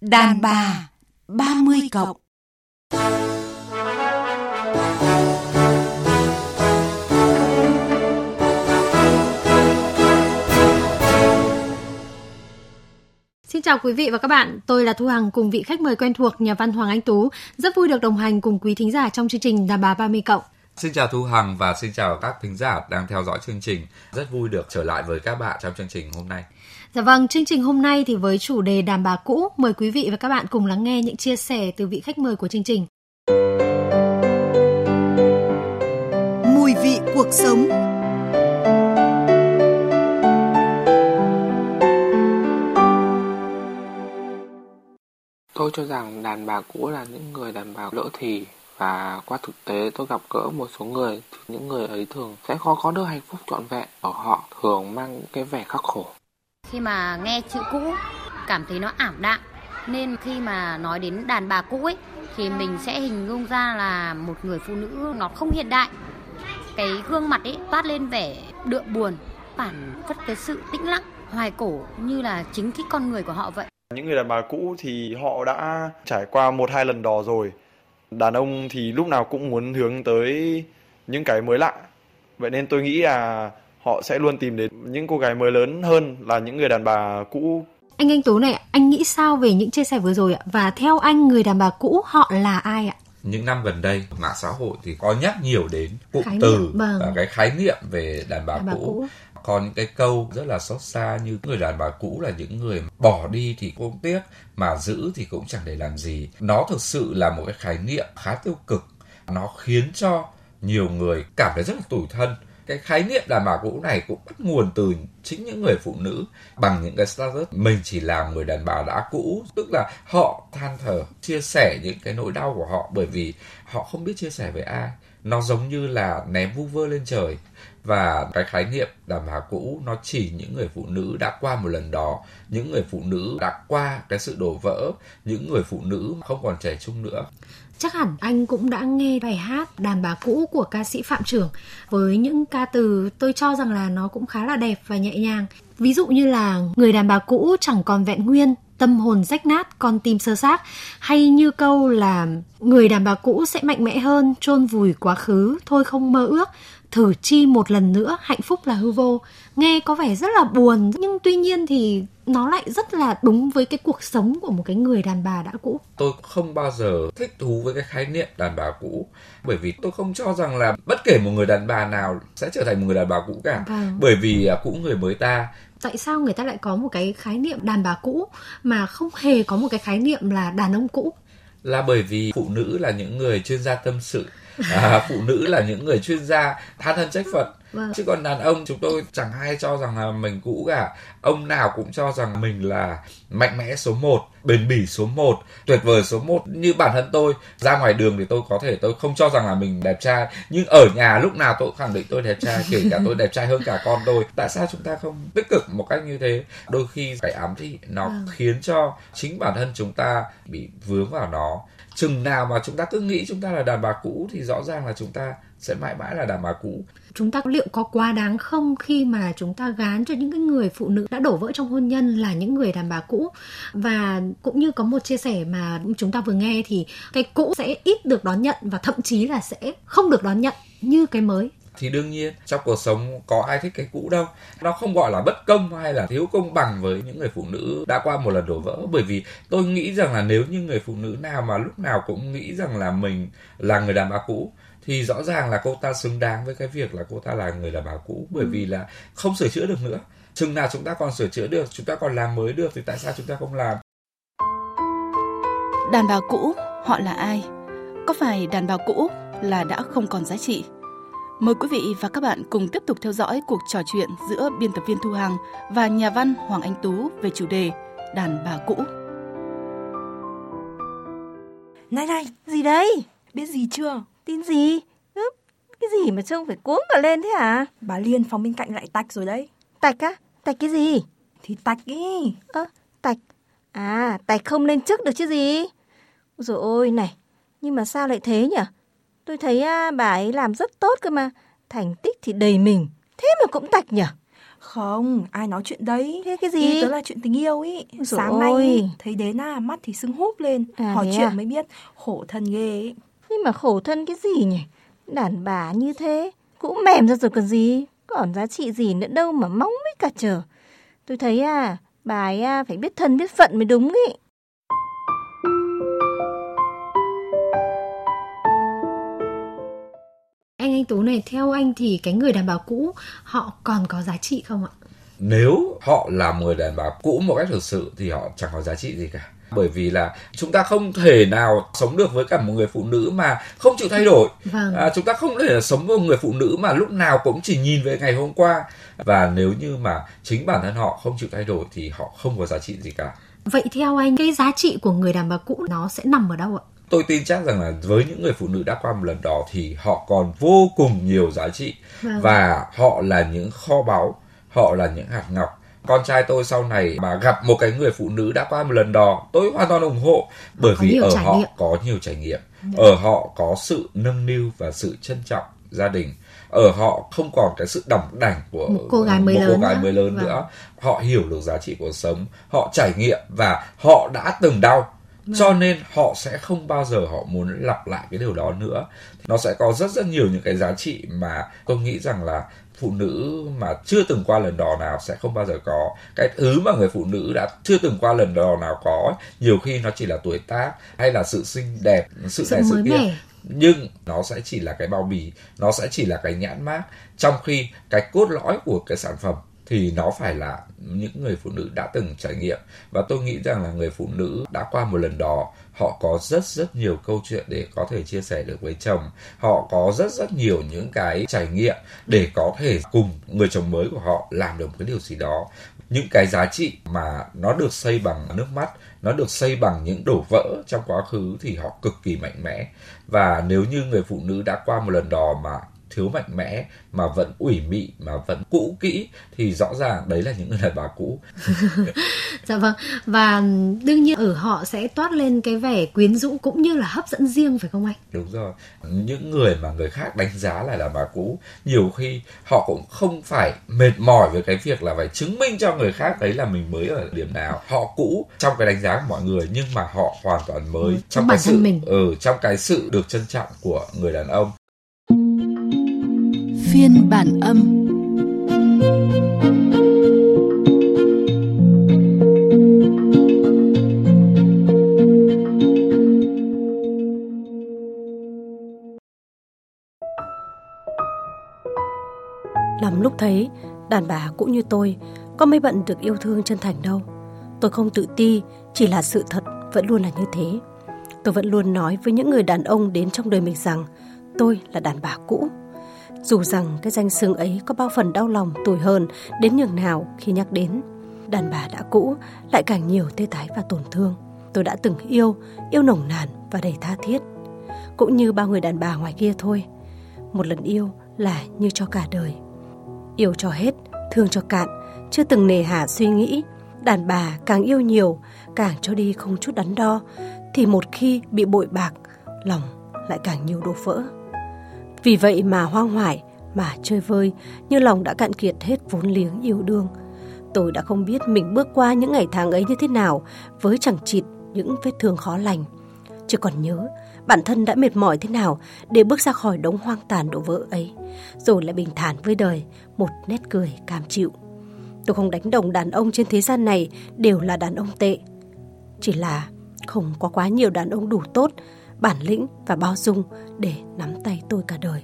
Đàn bà 30 cộng Xin chào quý vị và các bạn, tôi là Thu Hằng cùng vị khách mời quen thuộc nhà văn Hoàng Anh Tú. Rất vui được đồng hành cùng quý thính giả trong chương trình Đàn bà 30 cộng. Xin chào Thu Hằng và xin chào các thính giả đang theo dõi chương trình. Rất vui được trở lại với các bạn trong chương trình hôm nay. Dạ vâng, chương trình hôm nay thì với chủ đề đàn bà cũ, mời quý vị và các bạn cùng lắng nghe những chia sẻ từ vị khách mời của chương trình. Mùi vị cuộc sống Tôi cho rằng đàn bà cũ là những người đàn bà lỡ thì và qua thực tế tôi gặp gỡ một số người thì những người ấy thường sẽ khó có được hạnh phúc trọn vẹn ở họ thường mang cái vẻ khắc khổ khi mà nghe chữ cũ, cảm thấy nó ảm đạm. Nên khi mà nói đến đàn bà cũ ấy, thì mình sẽ hình dung ra là một người phụ nữ nó không hiện đại. Cái gương mặt ấy toát lên vẻ đượm buồn, phản phất cái sự tĩnh lặng, hoài cổ như là chính cái con người của họ vậy. Những người đàn bà cũ thì họ đã trải qua một hai lần đò rồi. Đàn ông thì lúc nào cũng muốn hướng tới những cái mới lạ. Vậy nên tôi nghĩ là họ sẽ luôn tìm đến những cô gái mới lớn hơn là những người đàn bà cũ anh anh tú này anh nghĩ sao về những chia sẻ vừa rồi ạ và theo anh người đàn bà cũ họ là ai ạ những năm gần đây mạng xã hội thì có nhắc nhiều đến cụm Khái từ niệm, vâng. và cái khái niệm về đàn bà, Đàn bà cũ. cũ. có những cái câu rất là xót xa như người đàn bà cũ là những người bỏ đi thì cũng tiếc mà giữ thì cũng chẳng để làm gì nó thực sự là một cái khái niệm khá tiêu cực nó khiến cho nhiều người cảm thấy rất là tủi thân cái khái niệm đàn bà cũ này cũng bắt nguồn từ chính những người phụ nữ bằng những cái status mình chỉ là người đàn bà đã cũ, tức là họ than thở, chia sẻ những cái nỗi đau của họ bởi vì họ không biết chia sẻ với ai. Nó giống như là ném vu vơ lên trời. Và cái khái niệm đàn bà cũ, nó chỉ những người phụ nữ đã qua một lần đó. Những người phụ nữ đã qua cái sự đổ vỡ, những người phụ nữ không còn trẻ trung nữa. Chắc hẳn anh cũng đã nghe bài hát Đàn bà cũ của ca sĩ Phạm Trưởng với những ca từ tôi cho rằng là nó cũng khá là đẹp và nhẹ nhàng. Ví dụ như là người đàn bà cũ chẳng còn vẹn nguyên, tâm hồn rách nát, con tim sơ xác hay như câu là người đàn bà cũ sẽ mạnh mẽ hơn, chôn vùi quá khứ, thôi không mơ ước, thử chi một lần nữa hạnh phúc là hư vô. Nghe có vẻ rất là buồn nhưng tuy nhiên thì nó lại rất là đúng với cái cuộc sống của một cái người đàn bà đã cũ. tôi không bao giờ thích thú với cái khái niệm đàn bà cũ bởi vì tôi không cho rằng là bất kể một người đàn bà nào sẽ trở thành một người đàn bà cũ cả Vâng. bởi vì à, cũ người mới ta tại sao người ta lại có một cái khái niệm đàn bà cũ mà không hề có một cái khái niệm là đàn ông cũ là bởi vì phụ nữ là những người chuyên gia tâm sự à, phụ nữ là những người chuyên gia than thân trách phận. Vâng. chứ còn đàn ông chúng tôi chẳng hay cho rằng là mình cũ cả. Ông nào cũng cho rằng mình là mạnh mẽ số 1 bền bỉ số 1 tuyệt vời số 1 như bản thân tôi ra ngoài đường thì tôi có thể tôi không cho rằng là mình đẹp trai. Nhưng ở nhà lúc nào tôi cũng khẳng định tôi đẹp trai kể cả tôi đẹp trai hơn cả con tôi. Tại sao chúng ta không tích cực một cách như thế? Đôi khi cái ám thị nó khiến cho chính bản thân chúng ta bị vướng vào nó chừng nào mà chúng ta cứ nghĩ chúng ta là đàn bà cũ thì rõ ràng là chúng ta sẽ mãi mãi là đàn bà cũ. Chúng ta liệu có quá đáng không khi mà chúng ta gán cho những cái người phụ nữ đã đổ vỡ trong hôn nhân là những người đàn bà cũ? Và cũng như có một chia sẻ mà chúng ta vừa nghe thì cái cũ sẽ ít được đón nhận và thậm chí là sẽ không được đón nhận như cái mới thì đương nhiên trong cuộc sống có ai thích cái cũ đâu. Nó không gọi là bất công hay là thiếu công bằng với những người phụ nữ đã qua một lần đổ vỡ. Bởi vì tôi nghĩ rằng là nếu như người phụ nữ nào mà lúc nào cũng nghĩ rằng là mình là người đàn bà cũ thì rõ ràng là cô ta xứng đáng với cái việc là cô ta là người đàn bà cũ. Bởi vì là không sửa chữa được nữa. Chừng nào chúng ta còn sửa chữa được chúng ta còn làm mới được thì tại sao chúng ta không làm? Đàn bà cũ, họ là ai? Có phải đàn bà cũ là đã không còn giá trị? Mời quý vị và các bạn cùng tiếp tục theo dõi cuộc trò chuyện giữa biên tập viên Thu Hằng và nhà văn Hoàng Anh Tú về chủ đề Đàn bà cũ. Này này, gì đấy? Biết gì chưa? Tin gì? Ừ, cái gì mà trông phải cuống cả lên thế hả? Bà Liên phòng bên cạnh lại tạch rồi đấy. Tạch á? Tạch cái gì? Thì tạch ý. Ơ, tạch. À, tạch không lên chức được chứ gì? Rồi ôi này, nhưng mà sao lại thế nhỉ? Tôi thấy à, bà ấy làm rất tốt cơ mà. Thành tích thì đầy mình. Thế mà cũng tạch nhỉ? Không, ai nói chuyện đấy. Thế cái gì? Ý tớ là chuyện tình yêu ý. Dồi Sáng nay ôi. ý, thấy đến à, mắt thì sưng húp lên. À, Hỏi chuyện à? mới biết, khổ thân ghê ý. Nhưng mà khổ thân cái gì nhỉ? Đàn bà như thế, cũng mềm ra rồi còn gì. Còn giá trị gì nữa đâu mà mong mấy cả chờ. Tôi thấy à, bà ấy à, phải biết thân biết phận mới đúng ý. Tú này, theo anh thì cái người đàn bà cũ họ còn có giá trị không ạ? nếu họ là người đàn bà cũ một cách thực sự thì họ chẳng có giá trị gì cả bởi vì là chúng ta không thể nào sống được với cả một người phụ nữ mà không chịu thay đổi Vâng. à, chúng ta không thể sống với một người phụ nữ mà lúc nào cũng chỉ nhìn về ngày hôm qua và nếu như mà chính bản thân họ không chịu thay đổi thì họ không có giá trị gì cả Vậy theo anh, cái giá trị của người đàn bà cũ nó sẽ nằm ở đâu ạ? Tôi tin chắc rằng là với những người phụ nữ đã qua một lần đó thì họ còn vô cùng nhiều giá trị. Vâng. và họ là những kho báu họ là những hạt ngọc. Con trai tôi sau này mà gặp một cái người phụ nữ đã qua một lần đò tôi hoàn toàn ủng hộ. Bởi có vì ở họ nghiệm. có nhiều trải nghiệm. Ở họ có sự nâng niu và sự trân trọng gia đình. Ở họ không còn cái sự đỏng đảnh của Một cô gái mới một lớn cô gái mới lớn Vâng. nữa. Họ hiểu được giá trị cuộc sống họ trải nghiệm và họ đã từng đau cho nên họ sẽ không bao giờ họ muốn lặp lại cái điều đó nữa. Nó sẽ có rất rất nhiều những cái giá trị mà tôi nghĩ rằng là phụ nữ mà chưa từng qua lần đò nào sẽ không bao giờ có. Cái thứ mà người phụ nữ đã chưa từng qua lần đò nào có nhiều khi nó chỉ là tuổi tác hay là sự xinh đẹp sự, Sự này sự kia. nhưng nó sẽ chỉ là cái bao bì nó sẽ chỉ là cái nhãn mác. Trong khi cái cốt lõi của cái sản phẩm thì nó phải là những người phụ nữ đã từng trải nghiệm. Và tôi nghĩ rằng là người phụ nữ đã qua một lần đò họ có rất rất nhiều câu chuyện để có thể chia sẻ được với chồng. Họ có rất rất nhiều những cái trải nghiệm để có thể cùng người chồng mới của họ làm được một cái điều gì đó. Những cái giá trị mà nó được xây bằng nước mắt, nó được xây bằng những đổ vỡ trong quá khứ thì họ cực kỳ mạnh mẽ. Và nếu như người phụ nữ đã qua một lần đò mà thiếu mạnh mẽ mà vẫn ủy mị mà vẫn cũ kỹ thì rõ ràng đấy là những người đàn bà cũ Dạ vâng. Và đương nhiên ở họ sẽ toát lên cái vẻ quyến rũ cũng như là hấp dẫn riêng phải không anh? đúng rồi những người mà người khác đánh giá là đàn bà cũ nhiều khi họ cũng không phải mệt mỏi với cái việc là phải chứng minh cho người khác đấy là mình mới ở điểm nào họ cũ trong cái đánh giá của mọi người nhưng mà họ hoàn toàn mới Ừ, trong trong bản cái thân sự mình. ừ trong cái sự được trân trọng của người đàn ông Phiên bản âm Lắm lúc thấy đàn bà cũng như tôi có mấy bận được yêu thương chân thành đâu. Tôi không tự ti, chỉ là sự thật vẫn luôn là như thế. Tôi vẫn luôn nói với những người đàn ông đến trong đời mình rằng tôi là đàn bà cũ. Dù rằng cái danh xưng ấy có bao phần đau lòng tủi hơn đến nhường nào khi nhắc đến. Đàn bà đã cũ lại càng nhiều tê tái và tổn thương. Tôi đã từng yêu, yêu nồng nàn và đầy tha thiết. Cũng như bao người đàn bà ngoài kia thôi. Một lần yêu là như cho cả đời. Yêu cho hết, thương cho cạn, chưa từng nề hà suy nghĩ. Đàn bà càng yêu nhiều, càng cho đi không chút đắn đo, thì một khi bị bội bạc, lòng lại càng nhiều đổ vỡ. Vì vậy mà hoang hoải, mà chơi vơi, như lòng đã cạn kiệt hết vốn liếng yêu đương. Tôi đã không biết mình bước qua những ngày tháng ấy như thế nào với chẳng chịt những vết thương khó lành. chưa còn nhớ bản thân đã mệt mỏi thế nào để bước ra khỏi đống hoang tàn đổ vỡ ấy, rồi lại bình thản với đời, một nét cười cam chịu. Tôi không đánh đồng đàn ông trên thế gian này đều là đàn ông tệ. Chỉ là không có quá nhiều đàn ông đủ tốt, bản lĩnh và bao dung để nắm tay tôi cả đời.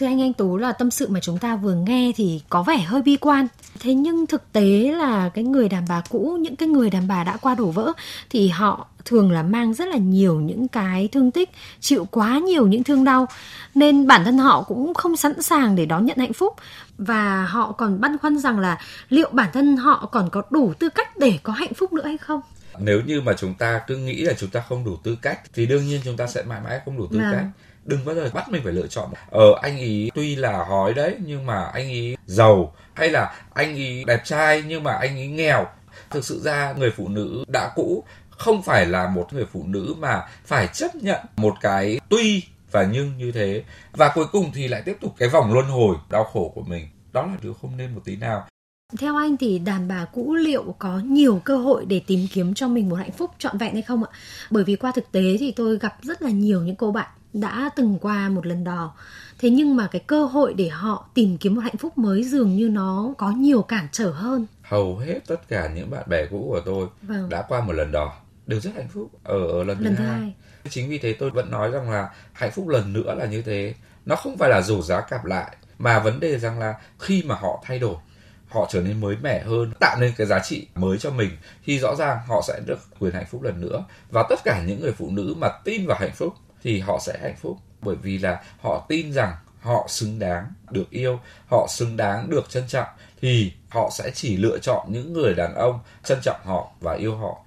Thưa anh Anh Tú là tâm sự mà chúng ta vừa nghe thì có vẻ hơi bi quan. Thế nhưng thực tế là cái người đàn bà cũ, những cái người đàn bà đã qua đổ vỡ thì họ thường là mang rất là nhiều những cái thương tích, chịu quá nhiều những thương đau nên bản thân họ cũng không sẵn sàng để đón nhận hạnh phúc và họ còn băn khoăn rằng là liệu bản thân họ còn có đủ tư cách để có hạnh phúc nữa hay không. nếu như mà chúng ta cứ nghĩ là chúng ta không đủ tư cách thì đương nhiên chúng ta sẽ mãi mãi không đủ tư Vâng. cách đừng bao giờ bắt mình phải lựa chọn. Ờ anh ý tuy là hói đấy, nhưng mà anh ý giàu, hay là anh ý đẹp trai, nhưng mà anh ý nghèo. Thực sự ra, người phụ nữ đã cũ không phải là một người phụ nữ mà phải chấp nhận một cái tuy và nhưng như thế. Và cuối cùng thì lại tiếp tục cái vòng luân hồi đau khổ của mình. Đó là điều không nên một tí nào. Theo anh thì đàn bà cũ liệu có nhiều cơ hội để tìm kiếm cho mình một hạnh phúc trọn vẹn hay không ạ? Bởi vì qua thực tế thì tôi gặp rất là nhiều những cô bạn đã từng qua một lần đò. Thế nhưng mà cái cơ hội để họ tìm kiếm một hạnh phúc mới dường như nó có nhiều cản trở hơn. Hầu hết tất cả những bạn bè cũ của tôi vâng. đã qua một lần đò đều rất hạnh phúc ở, ở lần, lần thứ hai. hai. Chính vì thế tôi vẫn nói rằng là hạnh phúc lần nữa là như thế. Nó không phải là rủ giá cặp lại mà vấn đề rằng là khi mà họ thay đổi họ trở nên mới mẻ hơn tạo nên cái giá trị mới cho mình thì rõ ràng họ sẽ được quyền hạnh phúc lần nữa và tất cả những người phụ nữ mà tin vào hạnh phúc thì họ sẽ hạnh phúc. Bởi vì là họ tin rằng họ xứng đáng được yêu họ xứng đáng được trân trọng thì họ sẽ chỉ lựa chọn những người đàn ông trân trọng họ và yêu họ.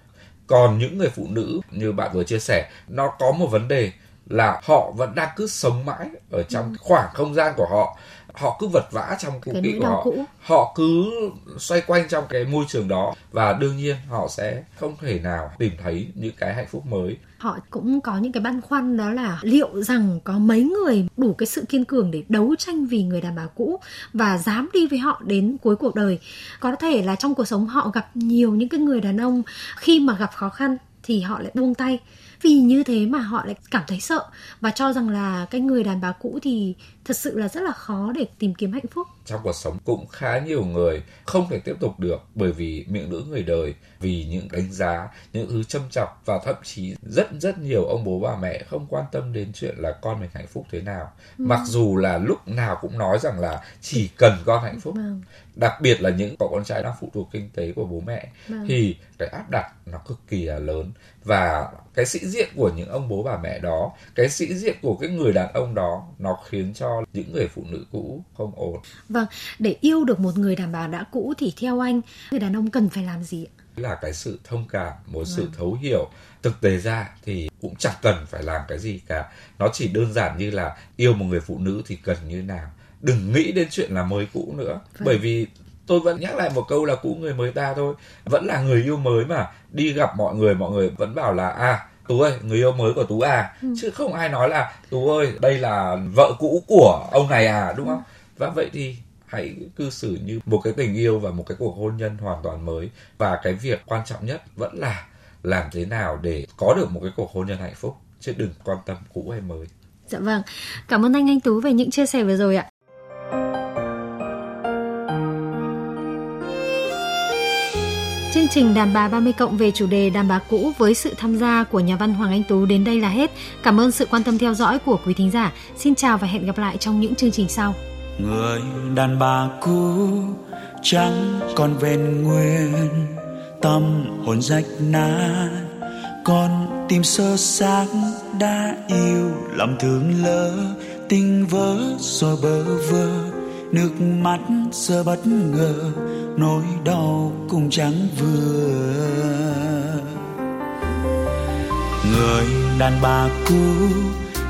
Còn những người phụ nữ như bạn vừa chia sẻ nó có một vấn đề là họ vẫn đang cứ sống mãi ở trong ừ. khoảng không gian của họ họ cứ vật vã trong cũ kỹ của họ. cũ. họ cứ xoay quanh trong cái môi trường đó và đương nhiên họ sẽ không thể nào tìm thấy những cái hạnh phúc mới. Họ cũng có những cái băn khoăn đó là liệu rằng có mấy người đủ cái sự kiên cường để đấu tranh vì người đàn bà cũ và dám đi với họ đến cuối cuộc đời? Có thể là trong cuộc sống họ gặp nhiều những cái người đàn ông khi mà gặp khó khăn thì họ lại buông tay. Vì như thế mà họ lại cảm thấy sợ và cho rằng là cái người đàn bà cũ thì thật sự là rất là khó để tìm kiếm hạnh phúc trong cuộc sống cũng khá nhiều người không thể tiếp tục được bởi vì miệng lưỡi người đời vì những đánh giá những thứ châm chọc và thậm chí rất rất nhiều ông bố bà mẹ không quan tâm đến chuyện là con mình hạnh phúc thế nào ừ. mặc dù là lúc nào cũng nói rằng là chỉ cần con hạnh phúc vâng. đặc biệt là những cậu con trai đang phụ thuộc kinh tế của bố mẹ vâng. thì cái áp đặt nó cực kỳ là lớn và cái sĩ diện của những ông bố bà mẹ đó cái sĩ diện của cái người đàn ông đó nó khiến cho những người phụ nữ cũ không ổn. Vâng để yêu được một người đàn bà đã cũ thì theo anh người đàn ông cần phải làm gì là cái sự thông cảm một vâng. sự thấu hiểu. Thực tế ra thì cũng chẳng cần phải làm cái gì cả. Nó chỉ đơn giản như là yêu một người phụ nữ thì cần như nào. Đừng nghĩ đến chuyện là mới cũ nữa. Vâng. bởi vì tôi vẫn nhắc lại một câu là cũ người mới ta thôi. Vẫn là người yêu mới mà. Đi gặp mọi người mọi người vẫn bảo là à tú ơi người yêu mới của tú à. Ừ. chứ không ai nói là tú ơi đây là vợ cũ của ông này à đúng không? Ừ. và vậy thì hãy cư xử như một cái tình yêu và một cái cuộc hôn nhân hoàn toàn mới. Và cái việc quan trọng nhất vẫn là làm thế nào để có được một cái cuộc hôn nhân hạnh phúc. Chứ đừng quan tâm cũ hay mới. Dạ vâng. Cảm ơn anh anh tú về những chia sẻ vừa rồi ạ trình Đàn bà 30 cộng về chủ đề đàn bà cũ với sự tham gia của nhà văn Hoàng Anh Tú đến đây là hết. Cảm ơn sự quan tâm theo dõi của quý thính giả. Xin chào và hẹn gặp lại trong những chương trình sau. Người đàn bà cũ chẳng còn vẹn nguyên tâm hồn rách nát, con tim sơ xác đã yêu lòng thương lỡ, tình vỡ rồi bơ vơ, nước mắt giờ bất ngờ nỗi đau cũng chẳng vừa. Người đàn bà cũ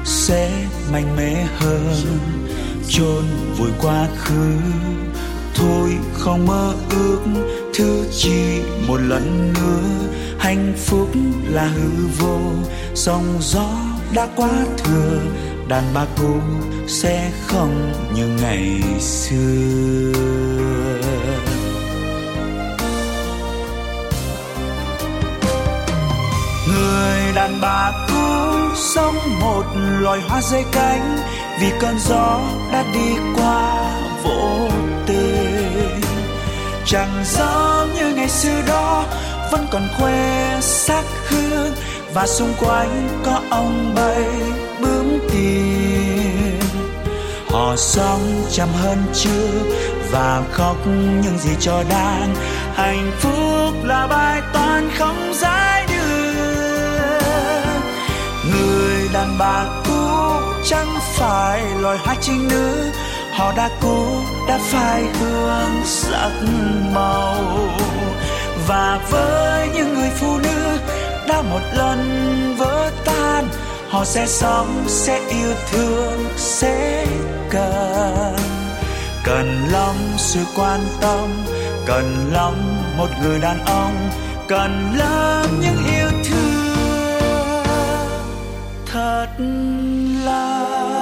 sẽ mạnh mẽ hơn, chôn vùi quá khứ. Thôi không mơ ước, thứ chi một lần nữa. Hạnh phúc là hư vô, sóng gió đã quá thừa. Đàn bà cũ sẽ không như ngày xưa. Đàn bà cũ sống một loài hoa rơi cánh, vì cơn gió đã đi qua vô tình. Chẳng giống như ngày xưa đó, vẫn còn khoe sắc hương, và xung quanh có ông bay bướm tìm. Họ sống chăm hơn chưa và khóc những gì cho đang hạnh phúc là bài toán không giải đàn bà cũ chẳng phải loài hoa trinh nữ. Họ đã cũ đã phai hương sắc màu. Và với những người phụ nữ đã một lần vỡ tan, họ sẽ sống, sẽ yêu thương, sẽ cần. Cần lắm sự quan tâm, cần lắm một người đàn ông. Cần lắm những yêu thật là